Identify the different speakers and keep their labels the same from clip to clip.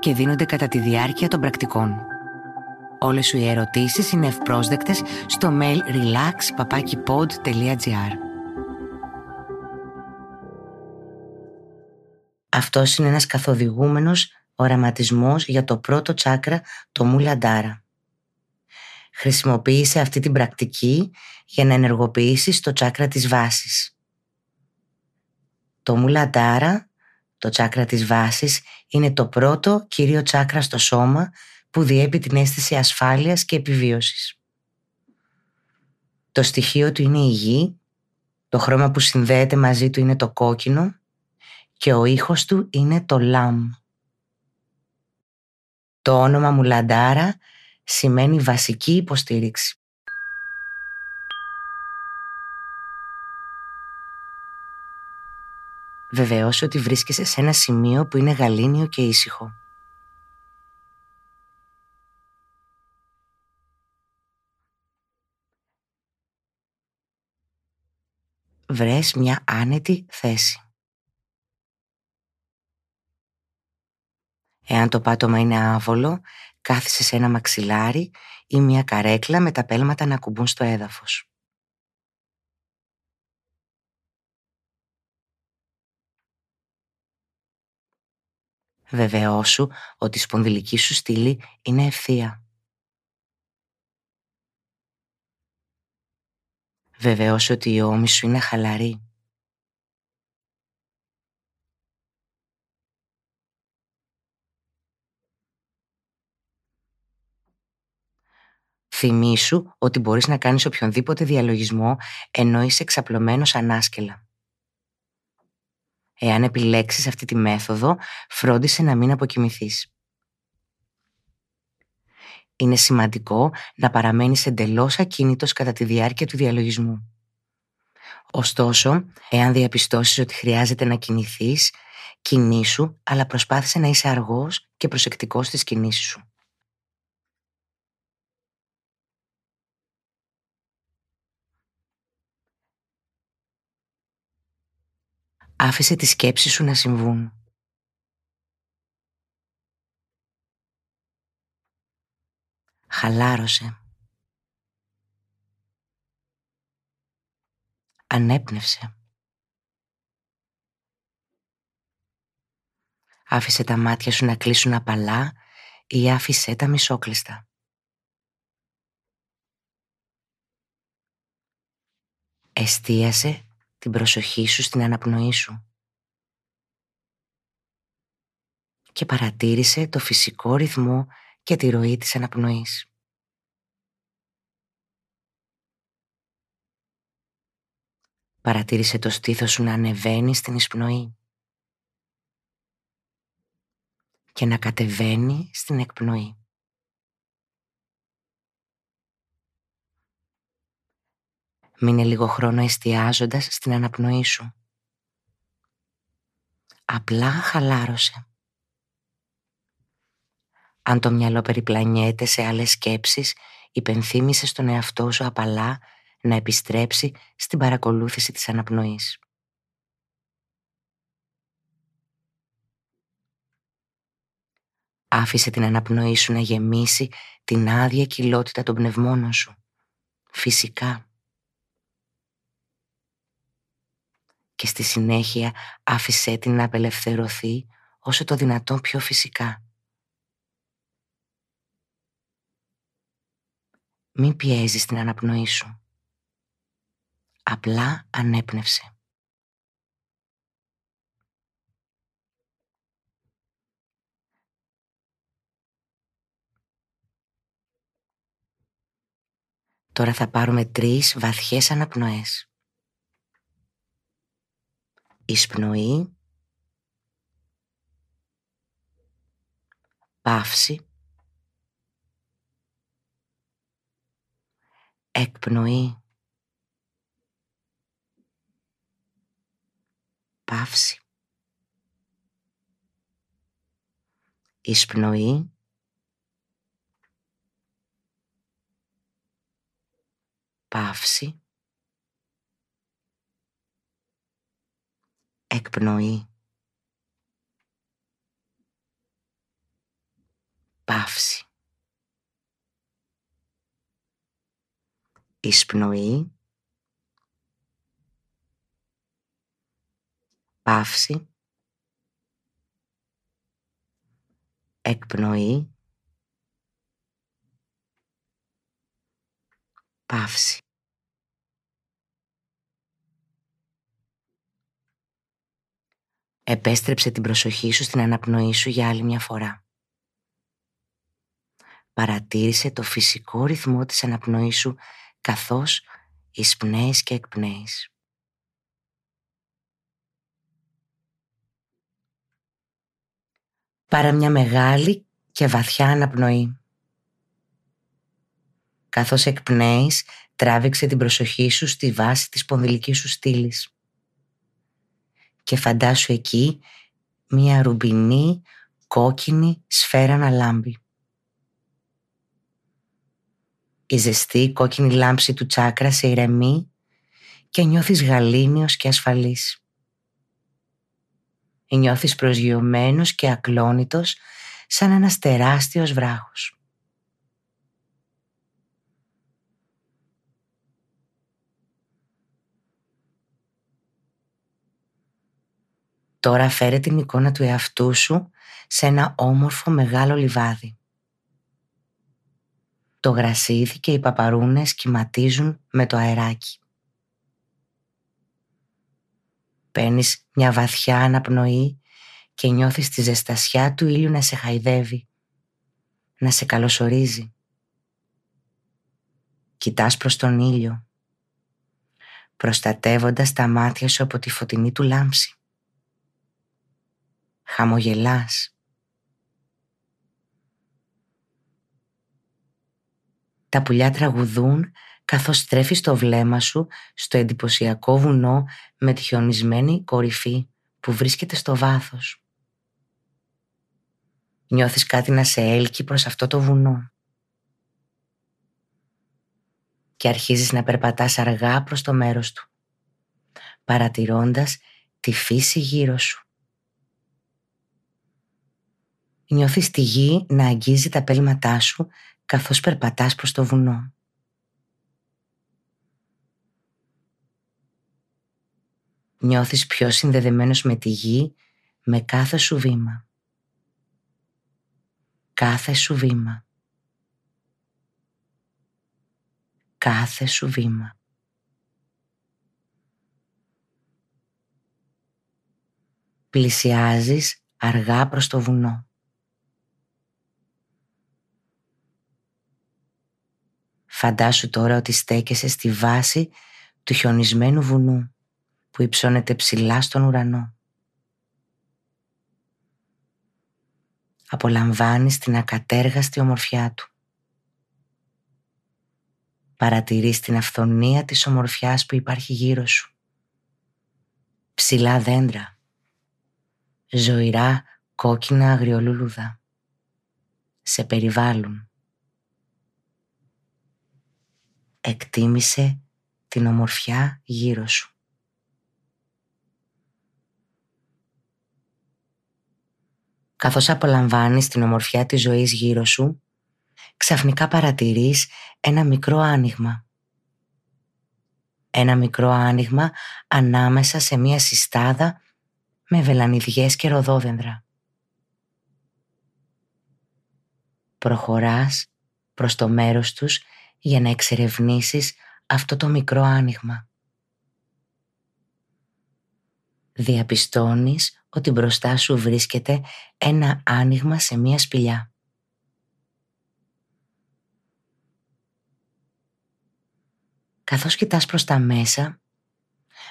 Speaker 1: και δίνονται κατά τη διάρκεια των πρακτικών. Όλες σου οι ερωτήσεις είναι ευπρόσδεκτες στο mail relax.papakipod.gr Αυτός είναι ένας καθοδηγούμενος οραματισμός για το πρώτο τσάκρα, το Μουλαντάρα. Χρησιμοποίησε αυτή την πρακτική για να ενεργοποιήσεις το τσάκρα της βάσης. Το Μουλαντάρα, το τσάκρα της βάσης, είναι το πρώτο κύριο τσάκρα στο σώμα που διέπει την αίσθηση ασφάλειας και επιβίωσης. Το στοιχείο του είναι η γη, το χρώμα που συνδέεται μαζί του είναι το κόκκινο και ο ήχος του είναι το λάμ. Το όνομα Μουλαντάρα σημαίνει βασική υποστήριξη. Βεβαιώσου ότι βρίσκεσαι σε ένα σημείο που είναι γαλήνιο και ήσυχο. Βρες μια άνετη θέση. Εάν το πάτωμα είναι άβολο, κάθισε σε ένα μαξιλάρι ή μια καρέκλα με τα πέλματα να κουμπούν στο έδαφος. Βεβαιώσου ότι η σπονδυλική σου στήλη είναι ευθεία. Βεβαιώσου ότι η ώμη σου είναι χαλαρή. Θυμήσου ότι μπορείς να κάνεις οποιονδήποτε διαλογισμό ενώ είσαι εξαπλωμένος ανάσκελα. Εάν επιλέξεις αυτή τη μέθοδο, φρόντισε να μην αποκοιμηθείς. Είναι σημαντικό να παραμένεις εντελώς ακίνητος κατά τη διάρκεια του διαλογισμού. Ωστόσο, εάν διαπιστώσεις ότι χρειάζεται να κινηθείς, κινήσου, αλλά προσπάθησε να είσαι αργός και προσεκτικός στις κινήσεις σου. Άφησε τις σκέψεις σου να συμβούν. Χαλάρωσε. Ανέπνευσε. Άφησε τα μάτια σου να κλείσουν απαλά ή άφησε τα μισόκλειστα. Εστίασε την προσοχή σου στην αναπνοή σου. Και παρατήρησε το φυσικό ρυθμό και τη ροή της αναπνοής. Παρατήρησε το στήθος σου να ανεβαίνει στην εισπνοή και να κατεβαίνει στην εκπνοή. Μείνε λίγο χρόνο εστιάζοντας στην αναπνοή σου. Απλά χαλάρωσε. Αν το μυαλό περιπλανιέται σε άλλες σκέψεις, υπενθύμησε στον εαυτό σου απαλά να επιστρέψει στην παρακολούθηση της αναπνοής. Άφησε την αναπνοή σου να γεμίσει την άδεια κοιλότητα των πνευμόνων σου. Φυσικά. Και στη συνέχεια άφησέ την να απελευθερωθεί όσο το δυνατόν πιο φυσικά. Μην πιέζεις την αναπνοή σου. Απλά ανέπνευσε. Τώρα θα πάρουμε τρεις βαθιές αναπνοές εισπνοή, πάυση, εκπνοή, πάυση, εισπνοή, πάυση, εκπνοή, παύση. εισπνοή, παύση, εκπνοή, παύση. Επέστρεψε την προσοχή σου στην αναπνοή σου για άλλη μια φορά. Παρατήρησε το φυσικό ρυθμό της αναπνοής σου καθώς εισπνέεις και εκπνέεις. Πάρε μια μεγάλη και βαθιά αναπνοή. Καθώς εκπνέεις, τράβηξε την προσοχή σου στη βάση της πονδυλικής σου στήλης. Και φαντάσου εκεί μια ρουμπινή κόκκινη σφαίρα να λάμπει. Η ζεστή κόκκινη λάμψη του τσάκρα σε ηρεμεί και νιώθεις γαλήνιος και ασφαλής. Νιώθεις προσγειωμένος και ακλόνητος σαν ένας τεράστιος βράχος. Τώρα φέρε την εικόνα του εαυτού σου σε ένα όμορφο μεγάλο λιβάδι. Το γρασίδι και οι παπαρούνες κυματίζουν με το αεράκι. Παίρνεις μια βαθιά αναπνοή και νιώθεις τη ζεστασιά του ήλιου να σε χαϊδεύει, να σε καλωσορίζει. Κοιτάς προς τον ήλιο, προστατεύοντας τα μάτια σου από τη φωτεινή του λάμψη. Χαμογελάς Τα πουλιά τραγουδούν καθώς τρέφεις το βλέμμα σου στο εντυπωσιακό βουνό με τη χιονισμένη κορυφή που βρίσκεται στο βάθος. Νιώθεις κάτι να σε έλκει προς αυτό το βουνό. Και αρχίζεις να περπατάς αργά προς το μέρος του, παρατηρώντας τη φύση γύρω σου. Νιώθεις τη γη να αγγίζει τα πέλματά σου καθώς περπατάς προς το βουνό. Νιώθεις πιο συνδεδεμένος με τη γη με κάθε σου βήμα. Κάθε σου βήμα. Κάθε σου βήμα. Πλησιάζεις αργά προς το βουνό. Φαντάσου τώρα ότι στέκεσαι στη βάση του χιονισμένου βουνού που υψώνεται ψηλά στον ουρανό. Απολαμβάνεις την ακατέργαστη ομορφιά του. Παρατηρείς την αυθονία της ομορφιάς που υπάρχει γύρω σου. Ψηλά δέντρα. Ζωηρά κόκκινα αγριολούλουδα. Σε περιβάλλουν. Εκτίμησε την ομορφιά γύρω σου. Καθώς απολαμβάνεις την ομορφιά της ζωής γύρω σου, ξαφνικά παρατηρείς ένα μικρό άνοιγμα. Ένα μικρό άνοιγμα ανάμεσα σε μία συστάδα με βελανιδιές και ροδόδεντρα. Προχωράς προς το μέρος τους για να εξερευνήσεις αυτό το μικρό άνοιγμα. Διαπιστώνεις ότι μπροστά σου βρίσκεται ένα άνοιγμα σε μία σπηλιά. Καθώς κοιτάς προς τα μέσα,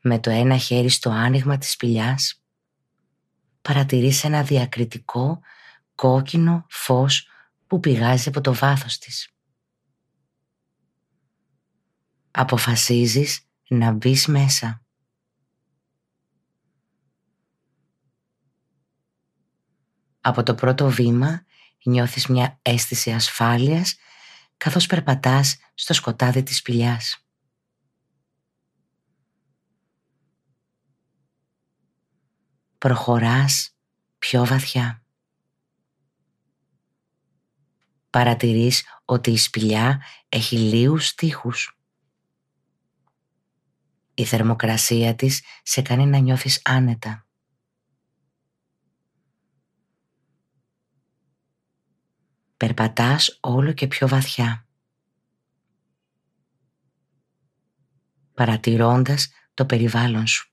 Speaker 1: με το ένα χέρι στο άνοιγμα της σπηλιάς, παρατηρείς ένα διακριτικό κόκκινο φως που πηγάζει από το βάθος της. Αποφασίζεις να μπεις μέσα. Από το πρώτο βήμα νιώθεις μια αίσθηση ασφάλειας καθώς περπατάς στο σκοτάδι της σπηλιάς. Προχωράς πιο βαθιά. Παρατηρείς ότι η σπηλιά έχει λίους τείχους. Η θερμοκρασία της σε κάνει να νιώθεις άνετα. Περπατάς όλο και πιο βαθιά. Παρατηρώντας το περιβάλλον σου.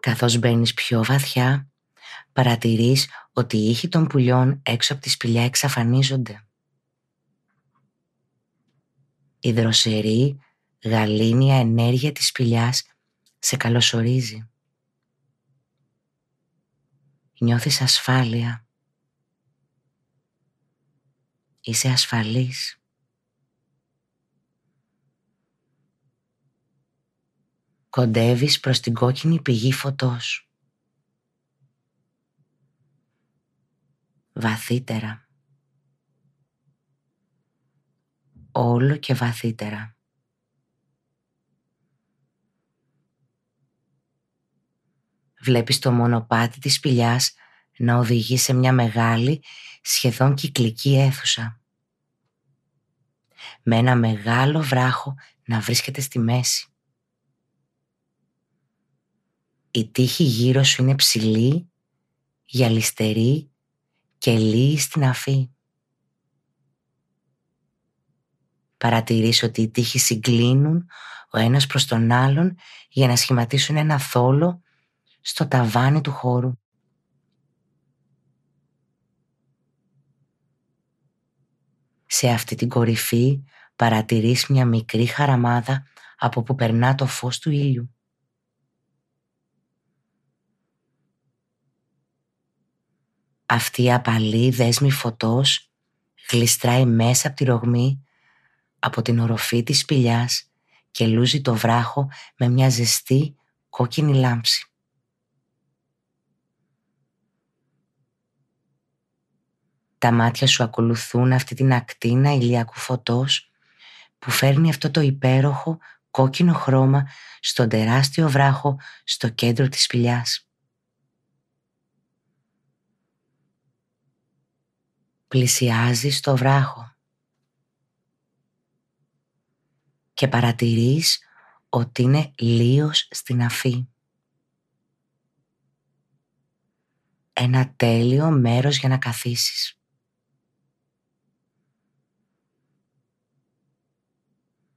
Speaker 1: Καθώς μπαίνεις πιο βαθιά, παρατηρείς ότι οι ήχοι των πουλιών έξω από τη σπηλιά εξαφανίζονται. Η δροσερή, γαλήνια ενέργεια της σπηλιάς σε καλωσορίζει. Νιώθεις ασφάλεια. Είσαι ασφαλής. Κοντεύεις προς την κόκκινη πηγή φωτός. Βαθύτερα. Όλο και βαθύτερα. Βλέπεις το μονοπάτι της σπηλιάς να οδηγεί σε μια μεγάλη, σχεδόν κυκλική αίθουσα. Με ένα μεγάλο βράχο να βρίσκεται στη μέση. Η τύχη γύρω σου είναι ψηλή, γυαλιστερή και λύει στην αφή. Παρατηρείς ότι οι τύχοι συγκλίνουν ο ένας προς τον άλλον για να σχηματίσουν ένα θόλο στο ταβάνι του χώρου. Σε αυτή την κορυφή παρατηρείς μια μικρή χαραμάδα από που περνά το φως του ήλιου. Αυτή η απαλή δέσμη φωτός γλιστράει μέσα από τη ρογμή από την οροφή της σπηλιάς και λούζει το βράχο με μια ζεστή κόκκινη λάμψη. Τα μάτια σου ακολουθούν αυτή την ακτίνα ηλιακού φωτός που φέρνει αυτό το υπέροχο κόκκινο χρώμα στον τεράστιο βράχο στο κέντρο της σπηλιάς. Πλησιάζει στο βράχο και παρατηρείς ότι είναι λίος στην αφή. Ένα τέλειο μέρος για να καθίσεις.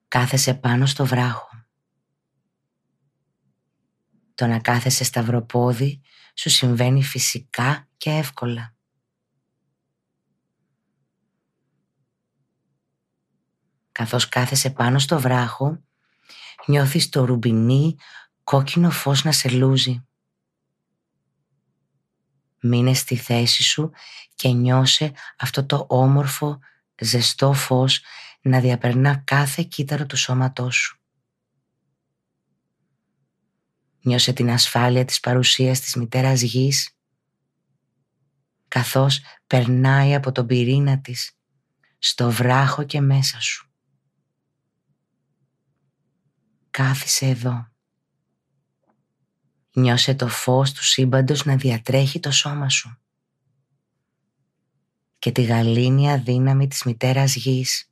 Speaker 1: Κάθεσαι πάνω στο βράχο. Το να κάθεσαι σταυροπόδι σου συμβαίνει φυσικά και εύκολα. Καθώς κάθεσαι πάνω στο βράχο, νιώθεις το ρουμπινί κόκκινο φως να σε λούζει. Μείνε στη θέση σου και νιώσε αυτό το όμορφο, ζεστό φως να διαπερνά κάθε κύτταρο του σώματός σου. Νιώσε την ασφάλεια της παρουσίας της μητέρας γης καθώς περνάει από τον πυρήνα της στο βράχο και μέσα σου. Κάθισε εδώ. Νιώσε το φως του σύμπαντος να διατρέχει το σώμα σου και τη γαλήνια δύναμη της μητέρας γης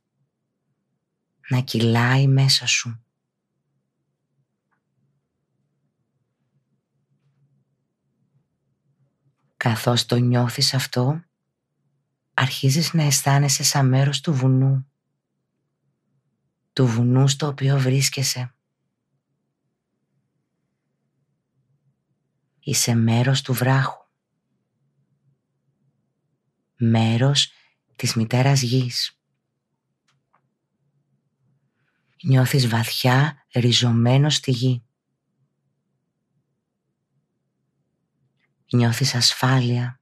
Speaker 1: να κυλάει μέσα σου. Καθώς το νιώθεις αυτό, αρχίζεις να αισθάνεσαι σαν μέρος του βουνού. Του βουνού στο οποίο βρίσκεσαι. Είσαι μέρος του βράχου. Μέρος της μητέρας γης. Νιώθεις βαθιά ριζωμένος στη γη. Νιώθεις ασφάλεια.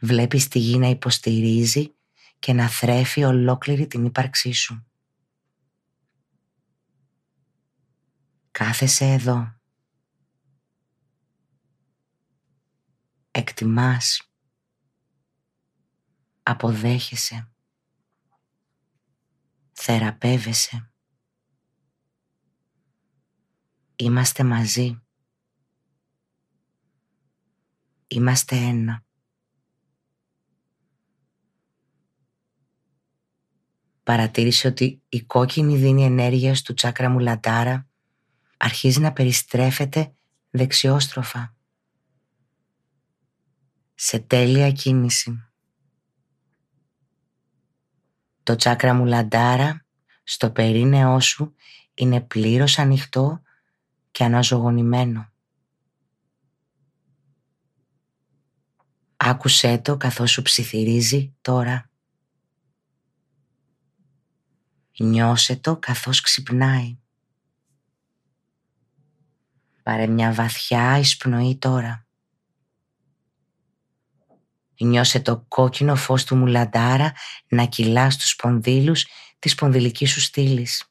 Speaker 1: Βλέπεις τη γη να υποστηρίζει και να θρέφει ολόκληρη την ύπαρξή σου. Κάθεσαι εδώ. Εκτιμάς. Αποδέχεσαι. Θεραπεύεσαι. Είμαστε μαζί. Είμαστε ένα. Παρατήρησε ότι η κόκκινη δίνει ενέργειας στο τσάκρα μου λαντάρα αρχίζει να περιστρέφεται δεξιόστροφα. Σε τέλεια κίνηση. Το τσάκρα μου λαντάρα στο περίνεό σου είναι πλήρως ανοιχτό και αναζωογονημένο. Άκουσέ το καθώς σου ψιθυρίζει τώρα. Νιώσε το καθώς ξυπνάει. Πάρε μια βαθιά εισπνοή τώρα. Νιώσε το κόκκινο φως του μουλαντάρα να κυλά στους σπονδύλους της σπονδυλικής σου στήλης.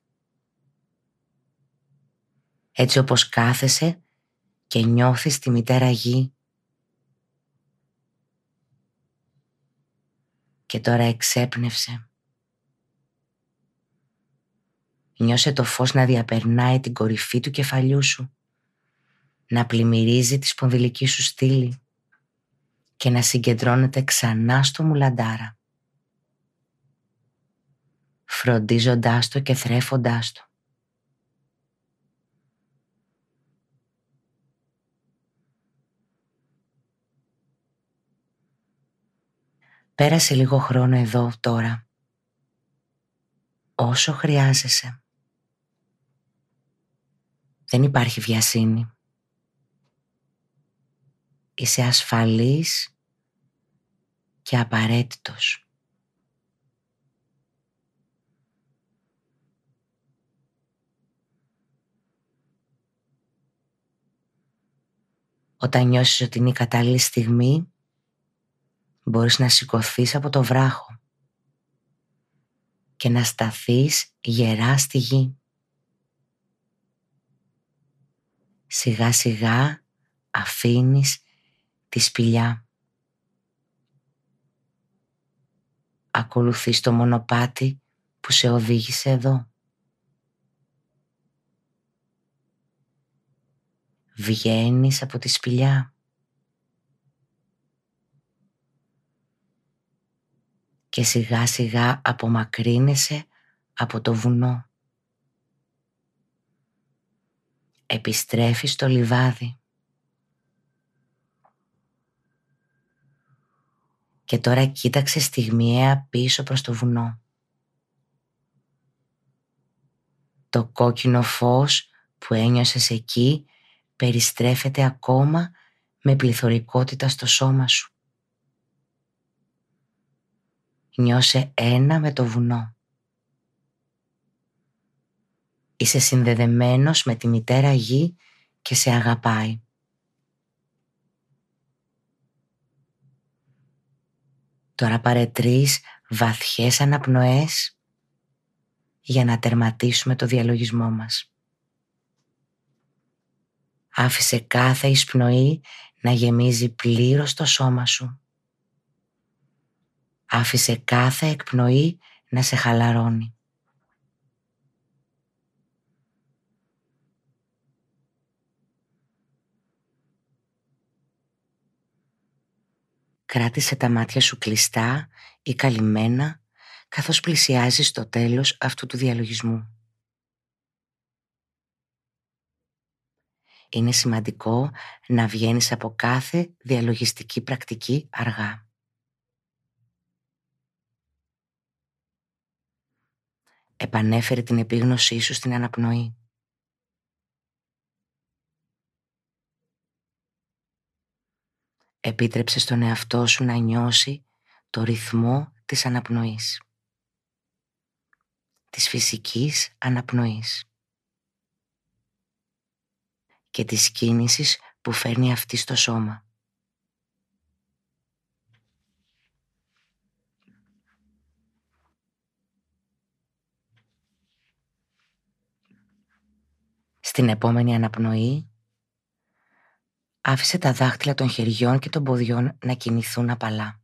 Speaker 1: Έτσι όπως κάθεσαι και νιώθεις τη μητέρα γη. Και τώρα εξέπνευσε. Νιώσε το φως να διαπερνάει την κορυφή του κεφαλιού σου να πλημμυρίζει τη σπονδυλική σου στήλη και να συγκεντρώνεται ξανά στο μουλαντάρα φροντίζοντάς το και θρέφοντάς το. Πέρασε λίγο χρόνο εδώ τώρα, όσο χρειάζεσαι. Δεν υπάρχει βιασύνη. Είσαι ασφαλής και απαραίτητος. Όταν νιώσεις ότι είναι η κατάλληλη στιγμή, μπορείς να σηκωθείς από το βράχο και να σταθείς γερά στη γη. Σιγά σιγά αφήνεις τη σπηλιά. Ακολουθείς το μονοπάτι που σε οδήγησε εδώ. Βγαίνεις από τη σπηλιά. Και σιγά σιγά απομακρύνεσαι από το βουνό. Επιστρέφεις στο λιβάδι. Και τώρα κοίταξε στιγμιαία πίσω προς το βουνό. Το κόκκινο φως που ένιωσες εκεί περιστρέφεται ακόμα με πληθωρικότητα στο σώμα σου. Νιώσε ένα με το βουνό. Είσαι συνδεδεμένος με τη μητέρα γη και σε αγαπάει. Τώρα πάρε τρεις βαθιές αναπνοές για να τερματίσουμε το διαλογισμό μας. Άφησε κάθε εισπνοή να γεμίζει πλήρως το σώμα σου. Άφησε κάθε εκπνοή να σε χαλαρώνει. Κράτησε τα μάτια σου κλειστά ή καλυμμένα καθώς πλησιάζεις το τέλος αυτού του διαλογισμού. Είναι σημαντικό να βγαίνεις από κάθε διαλογιστική πρακτική αργά. Επανέφερε την επίγνωσή σου στην αναπνοή. Επίτρεψε στον εαυτό σου να νιώσει το ρυθμό της αναπνοής. Της φυσικής αναπνοής. Και της κίνησης που φέρνει αυτή στο σώμα. Στην επόμενη αναπνοή άφησε τα δάχτυλα των χεριών και των ποδιών να κινηθούν απαλά.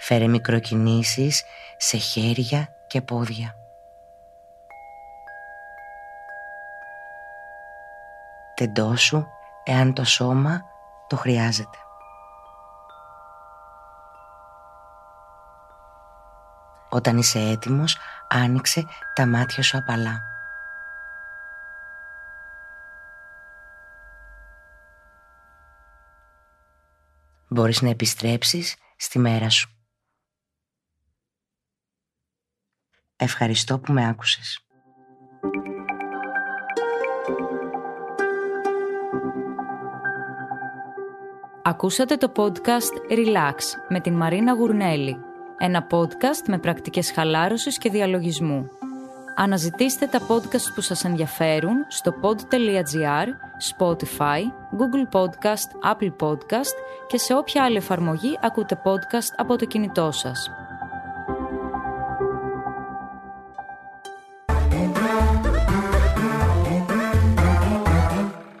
Speaker 1: Φέρε μικροκινήσεις σε χέρια και πόδια. Τεντώσου εάν το σώμα το χρειάζεται. Όταν είσαι έτοιμος, άνοιξε τα μάτια σου απαλά. Μπορείς να επιστρέψεις στη μέρα σου. Ευχαριστώ που με άκουσες.
Speaker 2: Ακούσατε το podcast Relax με την Μαρίνα Γουρνέλη. Ένα podcast με πρακτικές χαλάρωσης και διαλογισμού. Αναζητήστε τα podcast που σας ενδιαφέρουν στο pod.gr, Spotify, Google Podcast, Apple Podcast και σε όποια άλλη εφαρμογή ακούτε podcast από το κινητό σας.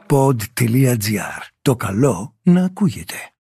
Speaker 3: pod.gr. Το καλό να ακούγεται.